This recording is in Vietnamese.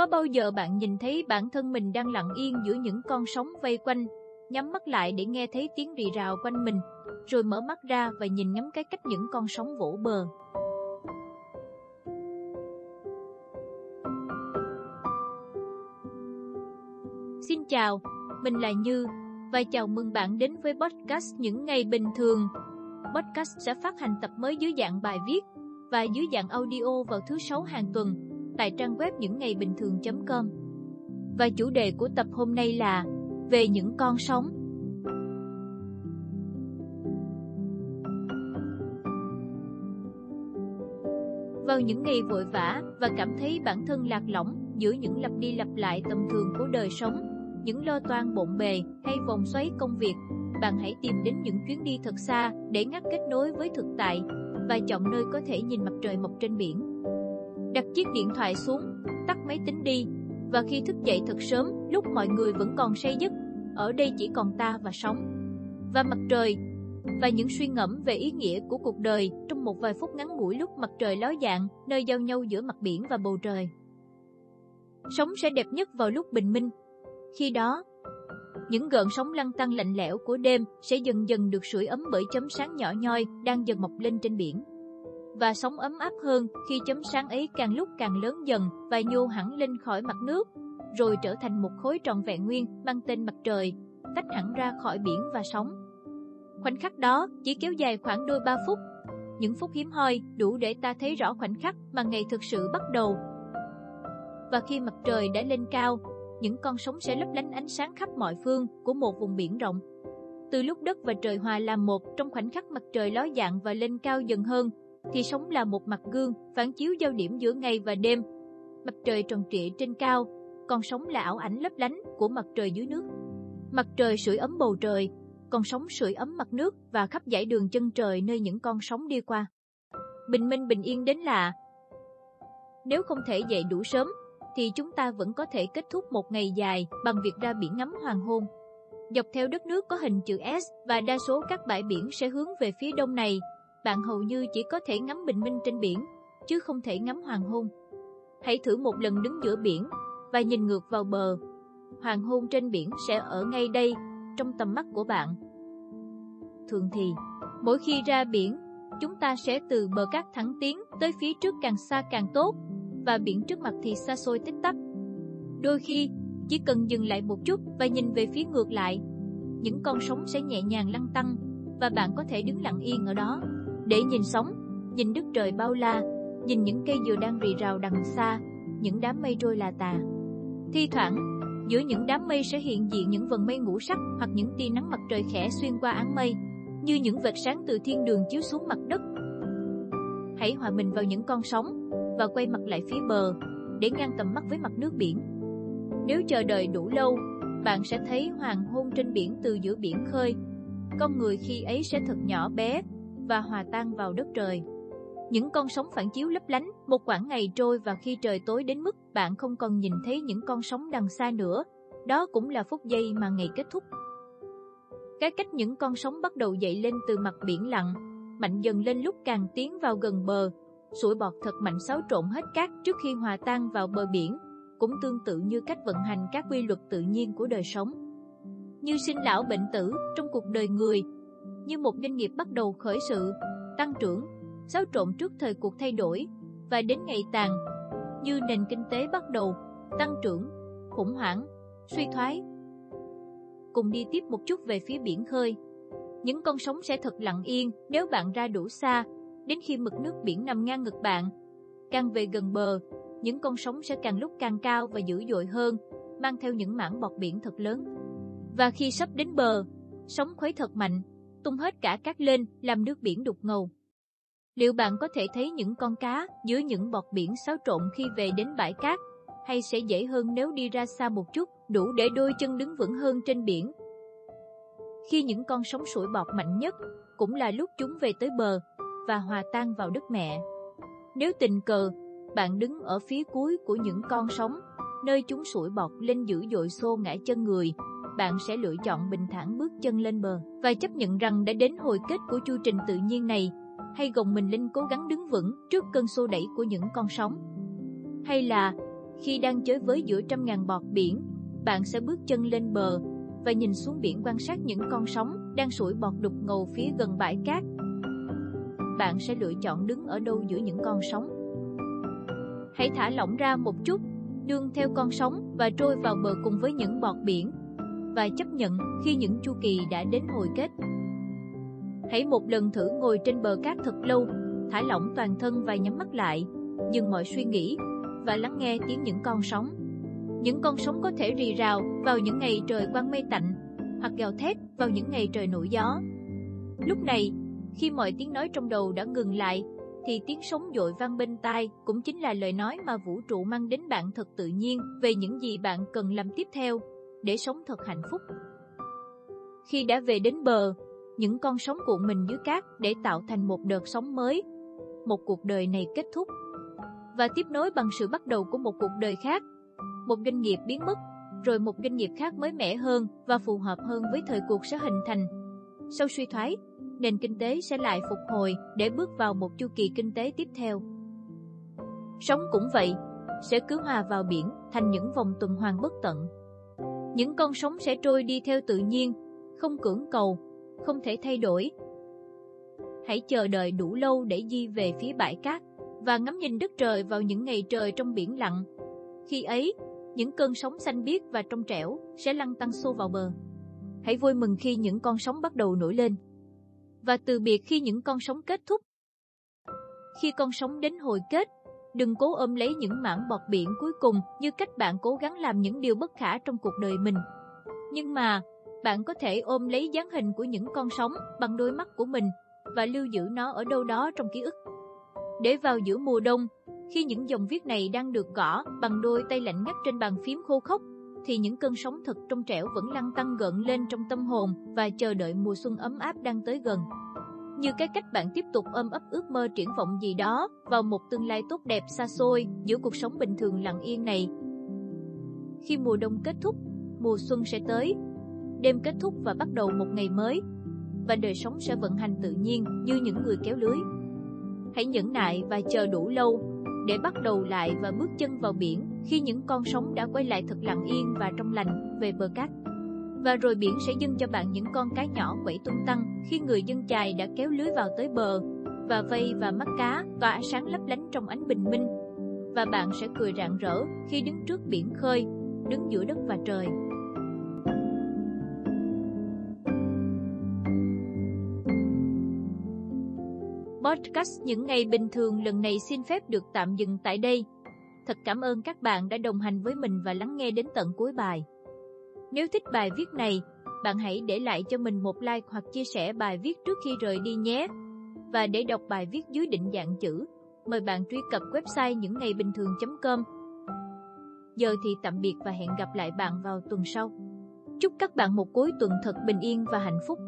Có bao giờ bạn nhìn thấy bản thân mình đang lặng yên giữa những con sóng vây quanh, nhắm mắt lại để nghe thấy tiếng rì rào quanh mình, rồi mở mắt ra và nhìn ngắm cái cách những con sóng vỗ bờ. Xin chào, mình là Như và chào mừng bạn đến với podcast Những Ngày Bình Thường. Podcast sẽ phát hành tập mới dưới dạng bài viết và dưới dạng audio vào thứ sáu hàng tuần tại trang web những ngày bình thường.com. Và chủ đề của tập hôm nay là về những con sóng. Vào những ngày vội vã và cảm thấy bản thân lạc lõng giữa những lặp đi lặp lại tầm thường của đời sống, những lo toan bộn bề hay vòng xoáy công việc, bạn hãy tìm đến những chuyến đi thật xa để ngắt kết nối với thực tại và chọn nơi có thể nhìn mặt trời mọc trên biển. Đặt chiếc điện thoại xuống, tắt máy tính đi, và khi thức dậy thật sớm, lúc mọi người vẫn còn say giấc, ở đây chỉ còn ta và sóng, và mặt trời, và những suy ngẫm về ý nghĩa của cuộc đời trong một vài phút ngắn ngủi lúc mặt trời ló dạng, nơi giao nhau giữa mặt biển và bầu trời. Sóng sẽ đẹp nhất vào lúc bình minh. Khi đó, những gợn sóng lăn tăn lạnh lẽo của đêm sẽ dần dần được sưởi ấm bởi chấm sáng nhỏ nhoi đang dần mọc lên trên biển. Và sống ấm áp hơn khi chấm sáng ấy càng lúc càng lớn dần và nhô hẳn lên khỏi mặt nước, rồi trở thành một khối tròn vẹn nguyên mang tên mặt trời, tách hẳn ra khỏi biển và sóng. Khoảnh khắc đó chỉ kéo dài khoảng đôi ba phút. Những phút hiếm hoi đủ để ta thấy rõ khoảnh khắc mà ngày thực sự bắt đầu. Và khi mặt trời đã lên cao, những con sóng sẽ lấp lánh ánh sáng khắp mọi phương của một vùng biển rộng. Từ lúc đất và trời hòa làm một trong khoảnh khắc mặt trời ló dạng và lên cao dần hơn, thì sống là một mặt gương phản chiếu giao điểm giữa ngày và đêm. Mặt trời tròn trịa trên cao, còn sống là ảo ảnh lấp lánh của mặt trời dưới nước. Mặt trời sưởi ấm bầu trời, còn sống sưởi ấm mặt nước và khắp dải đường chân trời nơi những con sóng đi qua. Bình minh bình yên đến lạ. Nếu không thể dậy đủ sớm, thì chúng ta vẫn có thể kết thúc một ngày dài bằng việc ra biển ngắm hoàng hôn. Dọc theo đất nước có hình chữ S và đa số các bãi biển sẽ hướng về phía đông này, bạn hầu như chỉ có thể ngắm bình minh trên biển, chứ không thể ngắm hoàng hôn. Hãy thử một lần đứng giữa biển và nhìn ngược vào bờ. Hoàng hôn trên biển sẽ ở ngay đây, trong tầm mắt của bạn. Thường thì, mỗi khi ra biển, chúng ta sẽ từ bờ cát thẳng tiến tới phía trước càng xa càng tốt, và biển trước mặt thì xa xôi tích tắc. Đôi khi, chỉ cần dừng lại một chút và nhìn về phía ngược lại, những con sóng sẽ nhẹ nhàng lăn tăng và bạn có thể đứng lặng yên ở đó để nhìn sóng, nhìn đất trời bao la, nhìn những cây dừa đang rì rào đằng xa, những đám mây trôi là tà. Thi thoảng, giữa những đám mây sẽ hiện diện những vần mây ngũ sắc hoặc những tia nắng mặt trời khẽ xuyên qua áng mây, như những vệt sáng từ thiên đường chiếu xuống mặt đất. Hãy hòa mình vào những con sóng và quay mặt lại phía bờ để ngang tầm mắt với mặt nước biển. Nếu chờ đợi đủ lâu, bạn sẽ thấy hoàng hôn trên biển từ giữa biển khơi. Con người khi ấy sẽ thật nhỏ bé và hòa tan vào đất trời. Những con sóng phản chiếu lấp lánh, một quãng ngày trôi và khi trời tối đến mức bạn không còn nhìn thấy những con sóng đằng xa nữa, đó cũng là phút giây mà ngày kết thúc. Cái cách những con sóng bắt đầu dậy lên từ mặt biển lặng, mạnh dần lên lúc càng tiến vào gần bờ, sủi bọt thật mạnh xáo trộn hết cát trước khi hòa tan vào bờ biển, cũng tương tự như cách vận hành các quy luật tự nhiên của đời sống. Như sinh lão bệnh tử trong cuộc đời người, như một doanh nghiệp bắt đầu khởi sự, tăng trưởng, xáo trộn trước thời cuộc thay đổi, và đến ngày tàn, như nền kinh tế bắt đầu, tăng trưởng, khủng hoảng, suy thoái. Cùng đi tiếp một chút về phía biển khơi. Những con sóng sẽ thật lặng yên nếu bạn ra đủ xa, đến khi mực nước biển nằm ngang ngực bạn. Càng về gần bờ, những con sóng sẽ càng lúc càng cao và dữ dội hơn, mang theo những mảng bọt biển thật lớn. Và khi sắp đến bờ, sóng khuấy thật mạnh, tung hết cả cát lên làm nước biển đục ngầu. Liệu bạn có thể thấy những con cá dưới những bọt biển xáo trộn khi về đến bãi cát, hay sẽ dễ hơn nếu đi ra xa một chút, đủ để đôi chân đứng vững hơn trên biển? Khi những con sóng sủi bọt mạnh nhất, cũng là lúc chúng về tới bờ và hòa tan vào đất mẹ. Nếu tình cờ, bạn đứng ở phía cuối của những con sóng, nơi chúng sủi bọt lên dữ dội xô ngã chân người, bạn sẽ lựa chọn bình thản bước chân lên bờ và chấp nhận rằng đã đến hồi kết của chu trình tự nhiên này, hay gồng mình lên cố gắng đứng vững trước cơn xô đẩy của những con sóng. Hay là, Khi đang chơi với giữa trăm ngàn bọt biển, bạn sẽ bước chân lên bờ và nhìn xuống biển quan sát những con sóng đang sủi bọt đục ngầu phía gần bãi cát. Bạn sẽ lựa chọn đứng ở đâu giữa những con sóng. Hãy thả lỏng ra một chút, đương theo con sóng và trôi vào bờ cùng với những bọt biển và chấp nhận khi những chu kỳ đã đến hồi kết. Hãy một lần thử ngồi trên bờ cát thật lâu, thả lỏng toàn thân và nhắm mắt lại, dừng mọi suy nghĩ và lắng nghe tiếng những con sóng. Những con sóng có thể rì rào vào những ngày trời quang mây tạnh, hoặc gào thét vào những ngày trời nổi gió. Lúc này, khi mọi tiếng nói trong đầu đã ngừng lại, thì tiếng sóng dội vang bên tai cũng chính là lời nói mà vũ trụ mang đến bạn thật tự nhiên về những gì bạn cần làm tiếp theo để sống thật hạnh phúc. Khi đã về đến bờ, những con sóng cuộn mình dưới cát để tạo thành một đợt sóng mới. Một cuộc đời này kết thúc và tiếp nối bằng sự bắt đầu của một cuộc đời khác. Một doanh nghiệp biến mất, rồi một doanh nghiệp khác mới mẻ hơn và phù hợp hơn với thời cuộc sẽ hình thành. Sau suy thoái, nền kinh tế sẽ lại phục hồi để bước vào một chu kỳ kinh tế tiếp theo. Sống cũng vậy, sẽ cứ hòa vào biển thành những vòng tuần hoàn bất tận. Những con sóng sẽ trôi đi theo tự nhiên, không cưỡng cầu, không thể thay đổi. Hãy chờ đợi đủ lâu để di về phía bãi cát và ngắm nhìn đất trời vào những ngày trời trong biển lặng. Khi ấy, những cơn sóng xanh biếc và trong trẻo sẽ lăn tăng xô vào bờ. Hãy vui mừng khi những con sóng bắt đầu nổi lên. Và từ biệt khi những con sóng kết thúc. Khi con sóng đến hồi kết, đừng cố ôm lấy những mảng bọt biển cuối cùng như cách bạn cố gắng làm những điều bất khả trong cuộc đời mình. Nhưng mà, bạn có thể ôm lấy dáng hình của những con sóng bằng đôi mắt của mình và lưu giữ nó ở đâu đó trong ký ức. Để vào giữa mùa đông, khi những dòng viết này đang được gõ bằng đôi tay lạnh ngắt trên bàn phím khô khốc, thì những cơn sóng thật trong trẻo vẫn lăn tăng gợn lên trong tâm hồn và chờ đợi mùa xuân ấm áp đang tới gần. Như cái cách bạn tiếp tục ôm ấp ước mơ triển vọng gì đó vào một tương lai tốt đẹp xa xôi giữa cuộc sống bình thường lặng yên này. Khi mùa đông kết thúc, mùa xuân sẽ tới. Đêm kết thúc và bắt đầu một ngày mới. Và đời sống sẽ vận hành tự nhiên như những người kéo lưới. Hãy nhẫn nại và chờ đủ lâu để bắt đầu lại và bước chân vào biển khi những con sóng đã quay lại thật lặng yên và trong lành về bờ cát. Và rồi biển sẽ dâng cho bạn những con cá nhỏ quẩy tung tăng khi người dân chài đã kéo lưới vào tới bờ và vây và mắt cá tỏa sáng lấp lánh trong ánh bình minh. Và bạn sẽ cười rạng rỡ khi đứng trước biển khơi, đứng giữa đất và trời. Podcast những ngày bình thường lần này xin phép được tạm dừng tại đây. Thật cảm ơn các bạn đã đồng hành với mình và lắng nghe đến tận cuối bài. Nếu thích bài viết này, bạn hãy để lại cho mình một like hoặc chia sẻ bài viết trước khi rời đi nhé. Và để đọc bài viết dưới định dạng chữ, mời bạn truy cập website những ngày bình thường.com. Giờ thì tạm biệt và hẹn gặp lại bạn vào tuần sau. Chúc các bạn một cuối tuần thật bình yên và hạnh phúc.